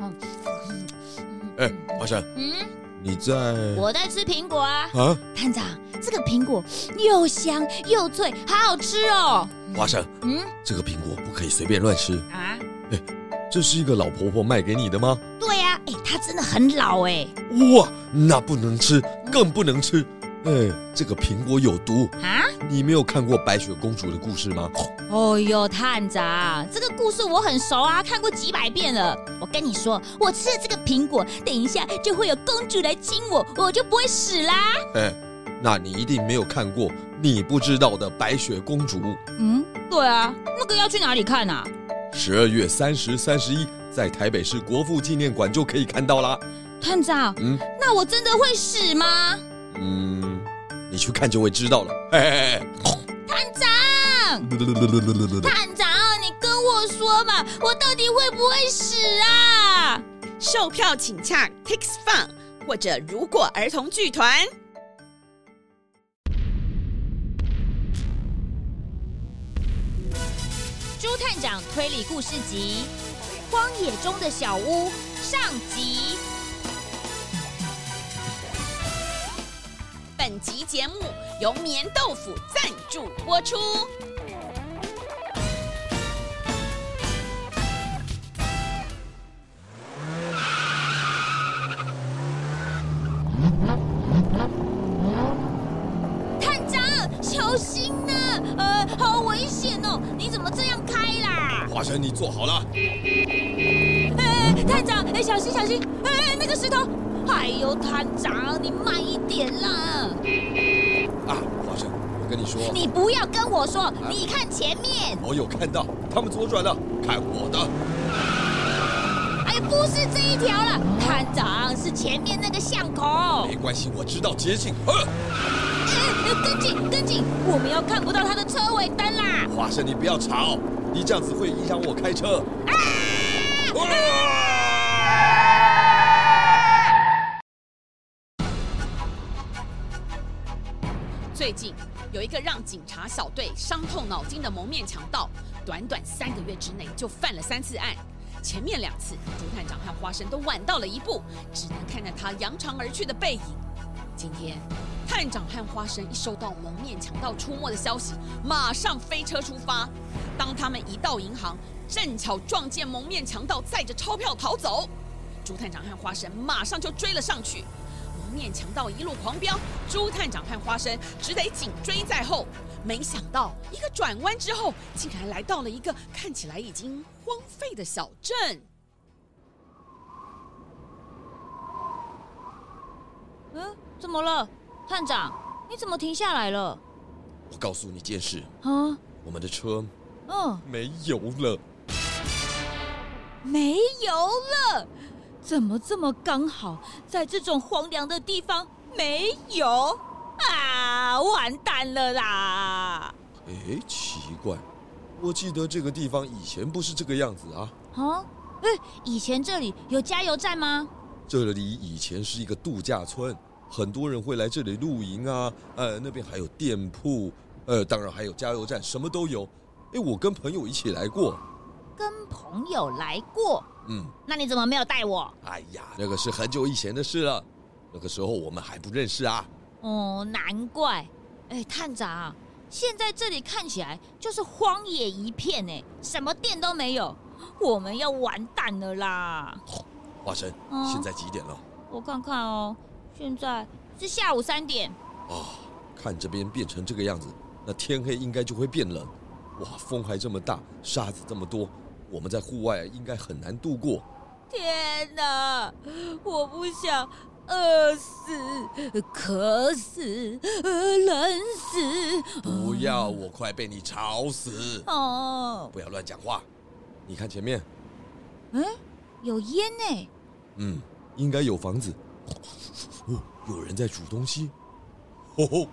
嗯哎，华生，嗯，你在？我在吃苹果啊。啊，探长，这个苹果又香又脆，好好吃哦。华生，嗯这个苹果不可以随便乱吃。啊，哎这是一个老婆婆卖给你的吗？对呀、啊，哎，她真的很老哎。哇，那不能吃，更不能吃。哎，这个苹果有毒啊！你没有看过白雪公主的故事吗？哦哟，探长，这个故事我很熟啊，看过几百遍了。我跟你说，我吃了这个苹果，等一下就会有公主来亲我，我就不会死啦。哎，那你一定没有看过你不知道的白雪公主。嗯，对啊，那个要去哪里看啊？十二月三十、三十一，在台北市国父纪念馆就可以看到啦。探长，嗯，那我真的会死吗？嗯，你去看就会知道了。嘿嘿嘿，探长，探长，说嘛，我到底会不会死啊？售票请洽 Tix Fun 或者如果儿童剧团。朱探长推理故事集《荒野中的小屋》上集。本集节目由棉豆腐赞助播出。啦？花生，你坐好了。哎，探长，哎，小心小心！哎，那个石头！哎呦，探长，你慢一点啦！啊，华生，我跟你说，你不要跟我说，你看前面。我有看到，他们左转了，看我的。哎，不是这一条了，探长是前面那个巷口。没关系，我知道捷径。呃，哎，跟紧跟紧，我们要看不到他的车尾灯啦！华生，你不要吵，你这样子会影响我开车。最近有一个让警察小队伤透脑筋的蒙面强盗，短短三个月之内就犯了三次案。前面两次，朱探长和花生都晚到了一步，只能看着他扬长而去的背影。今天，探长和花生一收到蒙面强盗出没的消息，马上飞车出发。当他们一到银行，正巧撞见蒙面强盗载着钞票逃走，朱探长和花生马上就追了上去。蒙面强盗一路狂飙，朱探长和花生只得紧追在后。没想到一个转弯之后，竟然来到了一个看起来已经荒废的小镇。嗯，怎么了，探长？你怎么停下来了？我告诉你件事，啊，我们的车嗯，没油了。没油了。怎么这么刚好，在这种荒凉的地方没有啊？完蛋了啦！哎，奇怪，我记得这个地方以前不是这个样子啊。啊？哎，以前这里有加油站吗？这里以前是一个度假村，很多人会来这里露营啊。呃，那边还有店铺，呃，当然还有加油站，什么都有。哎，我跟朋友一起来过。跟朋友来过。嗯，那你怎么没有带我？哎呀，那个是很久以前的事了，那个时候我们还不认识啊。哦，难怪。哎，探长，现在这里看起来就是荒野一片，哎，什么店都没有，我们要完蛋了啦！花生，嗯，现在几点了？我看看哦，现在是下午三点。哦，看这边变成这个样子，那天黑应该就会变冷。哇，风还这么大，沙子这么多。我们在户外应该很难度过。天哪，我不想饿死、渴死、冷死。不要，我快被你吵死！哦，不要乱讲话。你看前面，嗯，有烟呢。嗯，应该有房子。哦，有人在煮东西。吼吼，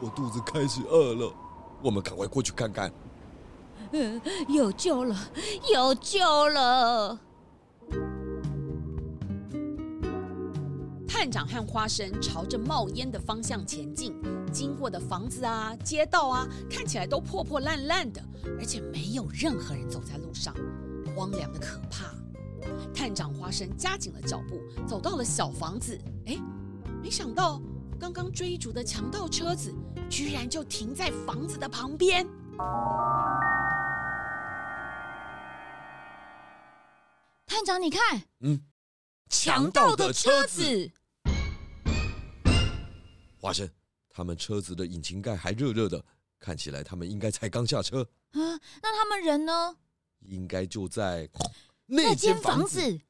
我肚子开始饿了，我们赶快过去看看。嗯，有救了，有救了！探长和花生朝着冒烟的方向前进，经过的房子啊、街道啊，看起来都破破烂烂的，而且没有任何人走在路上，荒凉的可怕。探长花生加紧了脚步，走到了小房子。哎，没想到刚刚追逐的强盗车子，居然就停在房子的旁边。探长，你看，嗯，强盗的车子。华生，他们车子的引擎盖还热热的，看起来他们应该才刚下车。啊，那他们人呢？应该就在那间房子。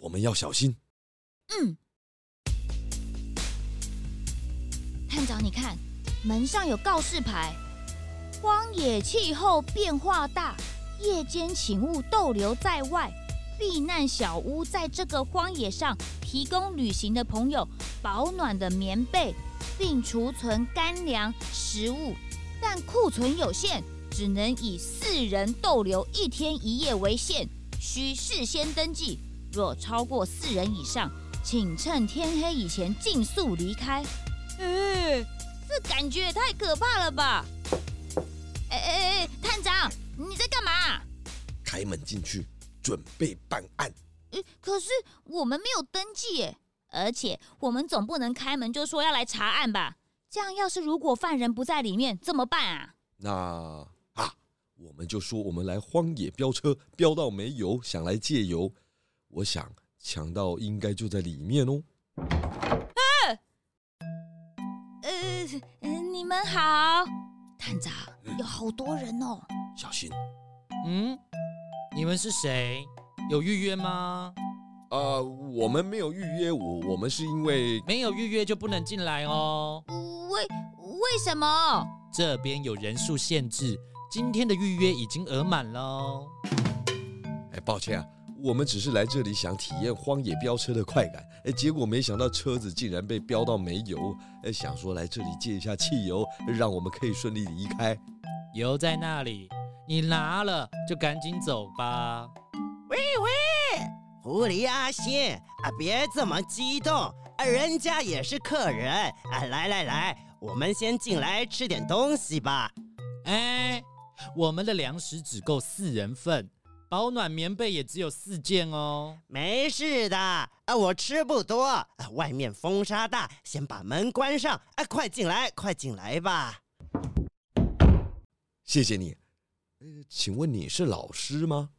我们要小心。嗯。探长，你看，门上有告示牌：荒野气候变化大，夜间请勿逗留在外。避难小屋在这个荒野上提供旅行的朋友保暖的棉被，并储存干粮食物，但库存有限，只能以四人逗留一天一夜为限，需事先登记。若超过四人以上，请趁天黑以前尽速离开。嗯，这感觉也太可怕了吧！哎哎哎，探长，你在干嘛？开门进去。准备办案。可是我们没有登记耶，而且我们总不能开门就说要来查案吧？这样要是如果犯人不在里面怎么办啊？那啊，我们就说我们来荒野飙车，飙到没油，想来借油。我想强盗应该就在里面哦。啊，呃，你们好，探长，有好多人哦，小心。嗯。你们是谁？有预约吗？呃，我们没有预约，我我们是因为没有预约就不能进来哦。为为什么？这边有人数限制，今天的预约已经额满了。哎，抱歉啊，我们只是来这里想体验荒野飙车的快感，哎，结果没想到车子竟然被飙到没油，哎，想说来这里借一下汽油，让我们可以顺利离开。油在那里。你拿了就赶紧走吧。喂喂，狐狸阿星啊，别这么激动啊，人家也是客人啊。来来来，我们先进来吃点东西吧。哎，我们的粮食只够四人份，保暖棉被也只有四件哦。没事的啊，我吃不多啊。外面风沙大，先把门关上。啊，快进来，快进来吧。谢谢你。请问你是老师吗？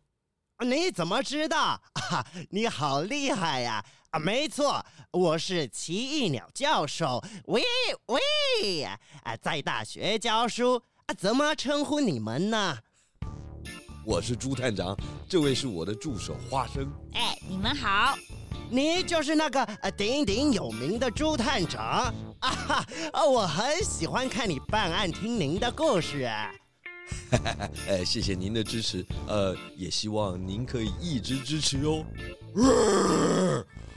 你怎么知道？啊，你好厉害呀！啊，没错，我是奇异鸟教授。喂喂，啊，在大学教书啊，怎么称呼你们呢？我是朱探长，这位是我的助手花生。哎，你们好，你就是那个呃鼎鼎有名的朱探长啊哈！啊，我很喜欢看你办案，听您的故事。哈哈哈，哎，谢谢您的支持，呃，也希望您可以一直支持哦。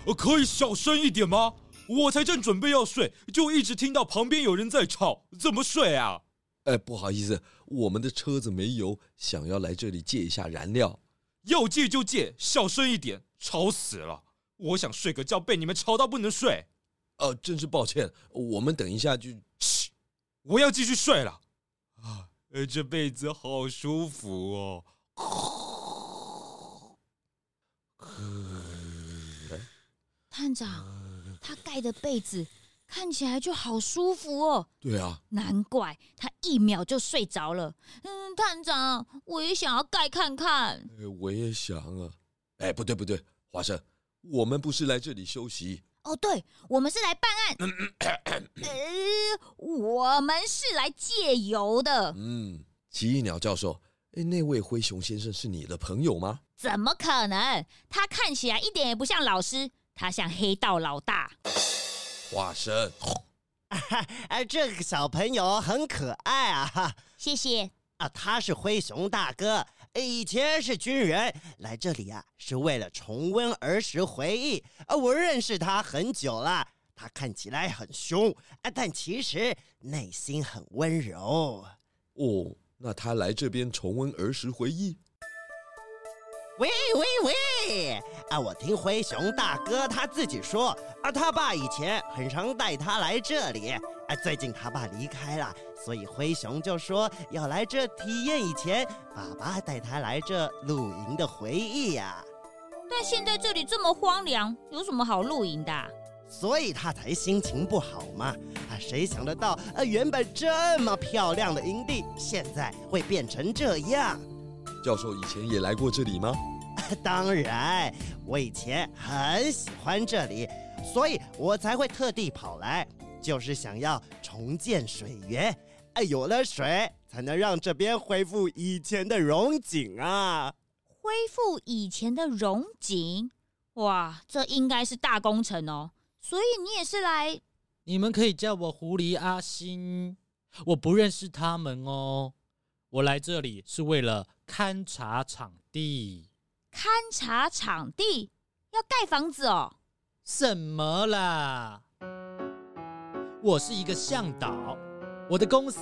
呃，可以小声一点吗？我才正准备要睡，就一直听到旁边有人在吵，怎么睡啊？哎，不好意思，我们的车子没油，想要来这里借一下燃料。要借就借，小声一点，吵死了！我想睡个觉，被你们吵到不能睡。呃，真是抱歉，我们等一下就……嘘，我要继续睡了。啊。呃，这被子好舒服哦。探长，他盖的被子看起来就好舒服哦。对啊，难怪他一秒就睡着了。嗯，探长，我也想要盖看看。我也想啊。哎，不对不对，华生，我们不是来这里休息。哦，对，我们是来办案。呃，我们是来借油的。嗯，奇异鸟教授，哎，那位灰熊先生是你的朋友吗？怎么可能？他看起来一点也不像老师，他像黑道老大。化身，哎，这个小朋友很可爱啊！谢谢。啊，他是灰熊大哥。以前是军人，来这里啊是为了重温儿时回忆。啊，我认识他很久了，他看起来很凶，啊，但其实内心很温柔。哦，那他来这边重温儿时回忆？喂喂喂！啊，我听灰熊大哥他自己说，啊，他爸以前很常带他来这里，啊，最近他爸离开了，所以灰熊就说要来这体验以前爸爸带他来这露营的回忆呀、啊。但现在这里这么荒凉，有什么好露营的？所以他才心情不好嘛。啊，谁想得到，啊，原本这么漂亮的营地，现在会变成这样？教授以前也来过这里吗？当然，我以前很喜欢这里，所以我才会特地跑来，就是想要重建水源。哎，有了水，才能让这边恢复以前的荣景啊！恢复以前的荣景？哇，这应该是大工程哦。所以你也是来？你们可以叫我狐狸阿星，我不认识他们哦。我来这里是为了勘察场地。勘察场地？要盖房子哦？什么啦？我是一个向导，我的公司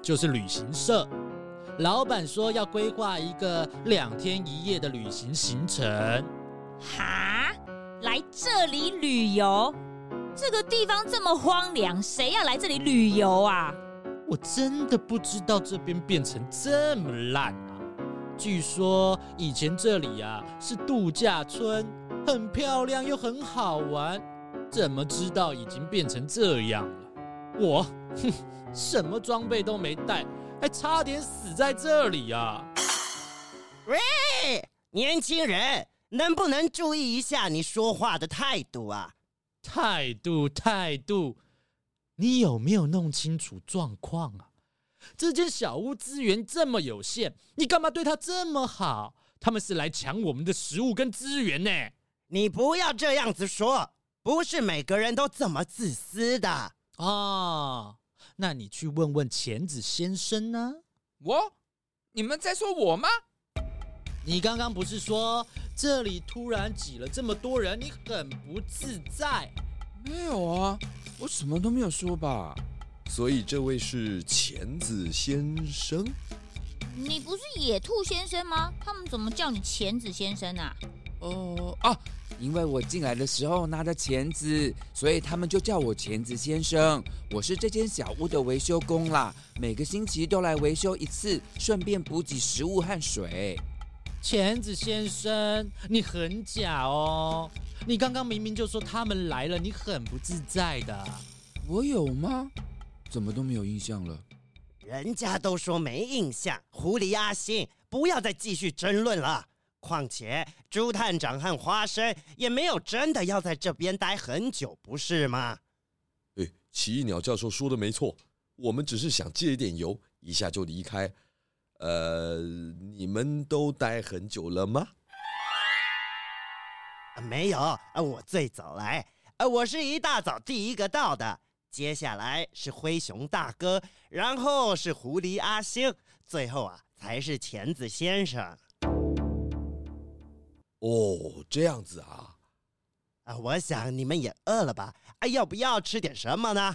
就是旅行社。老板说要规划一个两天一夜的旅行行程。哈？来这里旅游？这个地方这么荒凉，谁要来这里旅游啊？我真的不知道这边变成这么烂啊！据说以前这里啊是度假村，很漂亮又很好玩，怎么知道已经变成这样了？我哼，什么装备都没带，还差点死在这里啊！喂，年轻人，能不能注意一下你说话的态度啊？态度，态度。你有没有弄清楚状况啊？这间小屋资源这么有限，你干嘛对他这么好？他们是来抢我们的食物跟资源呢。你不要这样子说，不是每个人都这么自私的啊。哦，那你去问问钳子先生呢？我？你们在说我吗？你刚刚不是说这里突然挤了这么多人，你很不自在？没有啊。我什么都没有说吧，所以这位是钳子先生？你不是野兔先生吗？他们怎么叫你钳子先生啊？哦啊，因为我进来的时候拿着钳子，所以他们就叫我钳子先生。我是这间小屋的维修工啦，每个星期都来维修一次，顺便补给食物和水。钳子先生，你很假哦。你刚刚明明就说他们来了，你很不自在的。我有吗？怎么都没有印象了？人家都说没印象。狐狸阿星，不要再继续争论了。况且朱探长和花生也没有真的要在这边待很久，不是吗？哎，奇异鸟教授说的没错，我们只是想借一点油，一下就离开。呃，你们都待很久了吗？没有，啊，我最早来，啊，我是一大早第一个到的。接下来是灰熊大哥，然后是狐狸阿星，最后啊才是钳子先生。哦，这样子啊，啊，我想你们也饿了吧？啊，要不要吃点什么呢？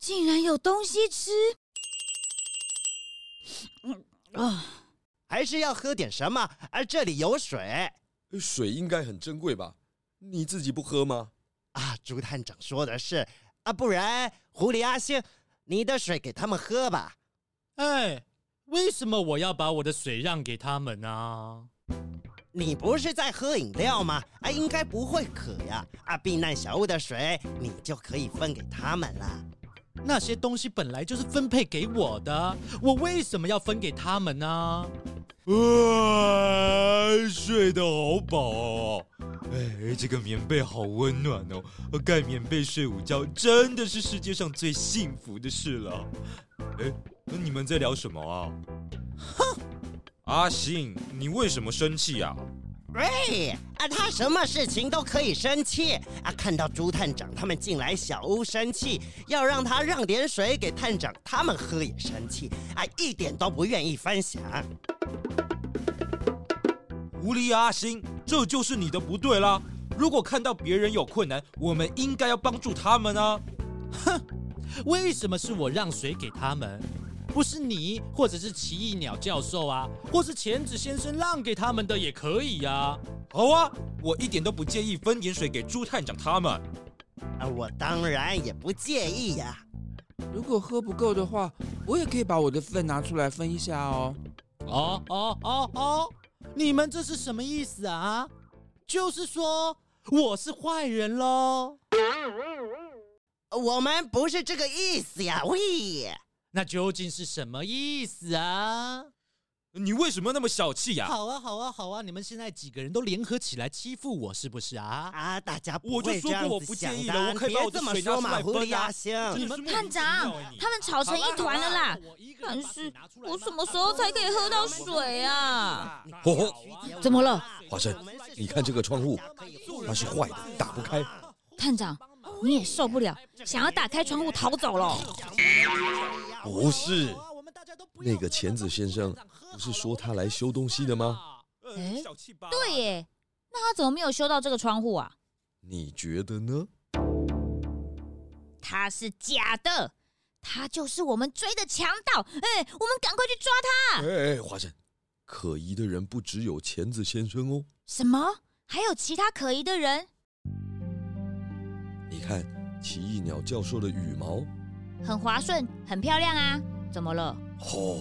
竟然有东西吃！嗯啊，还是要喝点什么？啊，这里有水。水应该很珍贵吧？你自己不喝吗？啊，朱探长说的是啊，不然狐狸阿星，你的水给他们喝吧。哎，为什么我要把我的水让给他们呢？你不是在喝饮料吗？啊，应该不会渴呀。啊，避难小屋的水你就可以分给他们了。那些东西本来就是分配给我的，我为什么要分给他们呢？啊，睡得好饱哦！哎，这个棉被好温暖哦，盖棉被睡午觉真的是世界上最幸福的事了。哎，你们在聊什么啊？哼，阿星，你为什么生气啊？喂，啊，他什么事情都可以生气啊！看到朱探长他们进来小屋生气，要让他让点水给探长他们喝也生气，啊，一点都不愿意分享。狐狸阿星，这就是你的不对啦！如果看到别人有困难，我们应该要帮助他们啊！哼，为什么是我让水给他们，不是你或者是奇异鸟教授啊，或是钳子先生让给他们的也可以呀、啊？好啊，我一点都不介意分点水给朱探长他们。啊，我当然也不介意呀、啊。如果喝不够的话，我也可以把我的份拿出来分一下哦。哦哦哦哦！你们这是什么意思啊？就是说我是坏人喽？我们不是这个意思呀，喂！那究竟是什么意思啊？你为什么那么小气呀？好啊，好啊，好啊！你们现在几个人都联合起来欺负我，是不是啊？啊，大家我就说过我不介意了，我可以把我的水拿出来分啊！你们探长，他们吵成一团了啦！但是，我什么时候才可以喝到水啊？怎么了？华生，你看这个窗户，它是坏的，打不开。探长，你也受不了，想要打开窗户逃走了？不是。那个钳子先生不是说他来修东西的吗？哎，对耶，那他怎么没有修到这个窗户啊？你觉得呢？他是假的，他就是我们追的强盗！哎，我们赶快去抓他！哎，花生，可疑的人不只有钳子先生哦。什么？还有其他可疑的人？你看奇异鸟教授的羽毛，很滑顺，很漂亮啊。怎么了？哦，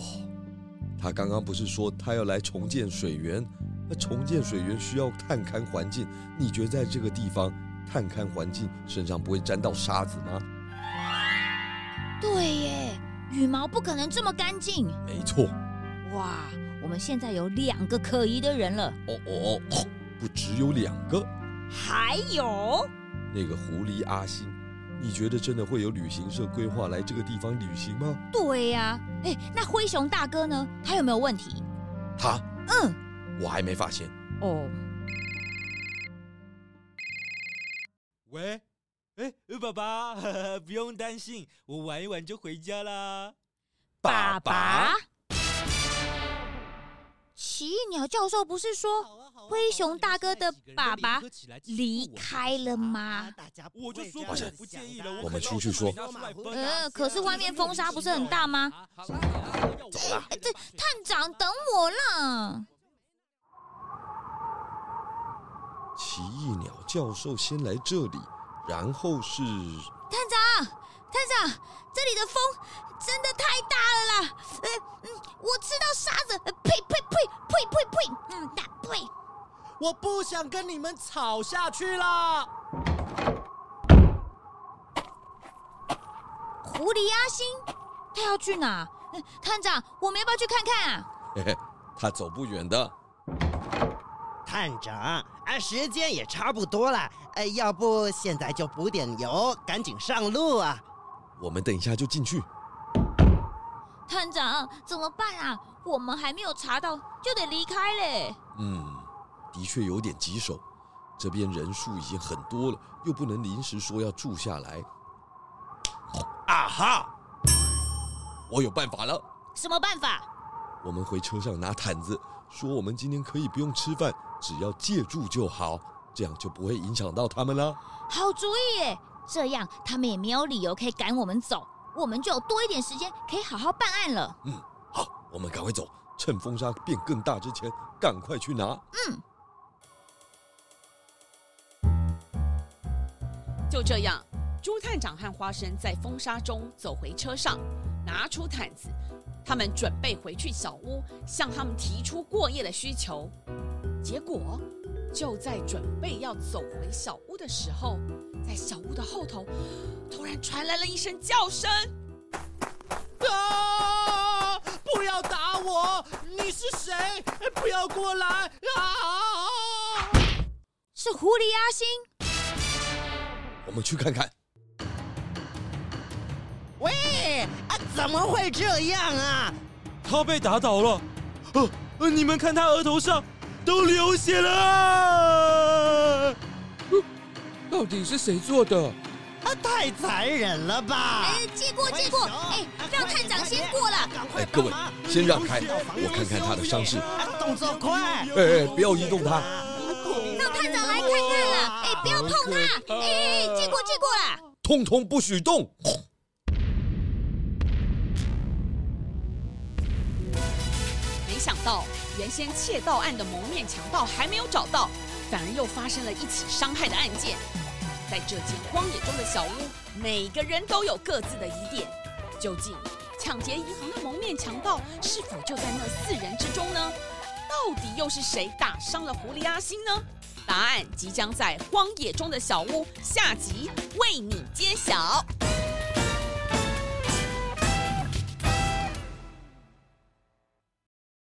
他刚刚不是说他要来重建水源？那重建水源需要探勘环境。你觉得在这个地方探勘环境，身上不会沾到沙子吗？对耶，羽毛不可能这么干净。没错。哇，我们现在有两个可疑的人了。哦哦哦，不只有两个，还有那个狐狸阿星。你觉得真的会有旅行社规划来这个地方旅行吗？对呀，哎，那灰熊大哥呢？他有没有问题？他？嗯，我还没发现。哦。喂，哎，爸爸，不用担心，我玩一玩就回家啦。爸爸？奇异鸟教授不是说灰熊大哥的爸爸离开了吗？我就说我不介意了，我们出去说。呃，可是外面风沙不是很大吗？走了。这探长等我啦。奇异鸟教授先来这里，然后是探长，探长，这里的风。真的太大了啦！呃嗯，我吃到沙子，呸呸呸呸呸呸！嗯，大呸！我不想跟你们吵下去了。狐狸阿星，他要去哪？探长，我们要不要去看看啊？嘿嘿，他走不远的。探长，啊，时间也差不多了，哎，要不现在就补点油，赶紧上路啊！我们等一下就进去。探长，怎么办啊？我们还没有查到，就得离开嘞。嗯，的确有点棘手。这边人数已经很多了，又不能临时说要住下来。啊哈！我有办法了。什么办法？我们回车上拿毯子，说我们今天可以不用吃饭，只要借住就好，这样就不会影响到他们了。好主意耶！这样他们也没有理由可以赶我们走。我们就有多一点时间可以好好办案了。嗯，好，我们赶快走，趁风沙变更大之前，赶快去拿。嗯。就这样，朱探长和花生在风沙中走回车上，拿出毯子，他们准备回去小屋，向他们提出过夜的需求。结果，就在准备要走回小屋的时候，在小屋的后头，突然传来了一声叫声：“啊！不要打我！你是谁？不要过来！啊！”是狐狸阿星。我们去看看。喂，啊，怎么会这样啊？他被打倒了。呃，呃，你们看他额头上都流血了。到底是谁做的？啊，太残忍了吧！哎，借过借过，哎，让探长先过了。哎，各位先让开，我看看他的伤势。动作快！哎哎，不要移动他。不要碰他。哎，借过借过啦。通通不许动。没想到，原先窃盗案的蒙面强盗还没有找到，反而又发生了一起伤害的案件。在这间荒野中的小屋，每个人都有各自的疑点。究竟抢劫银行的蒙面强盗是否就在那四人之中呢？到底又是谁打伤了狐狸阿星呢？答案即将在《荒野中的小屋》下集为你揭晓。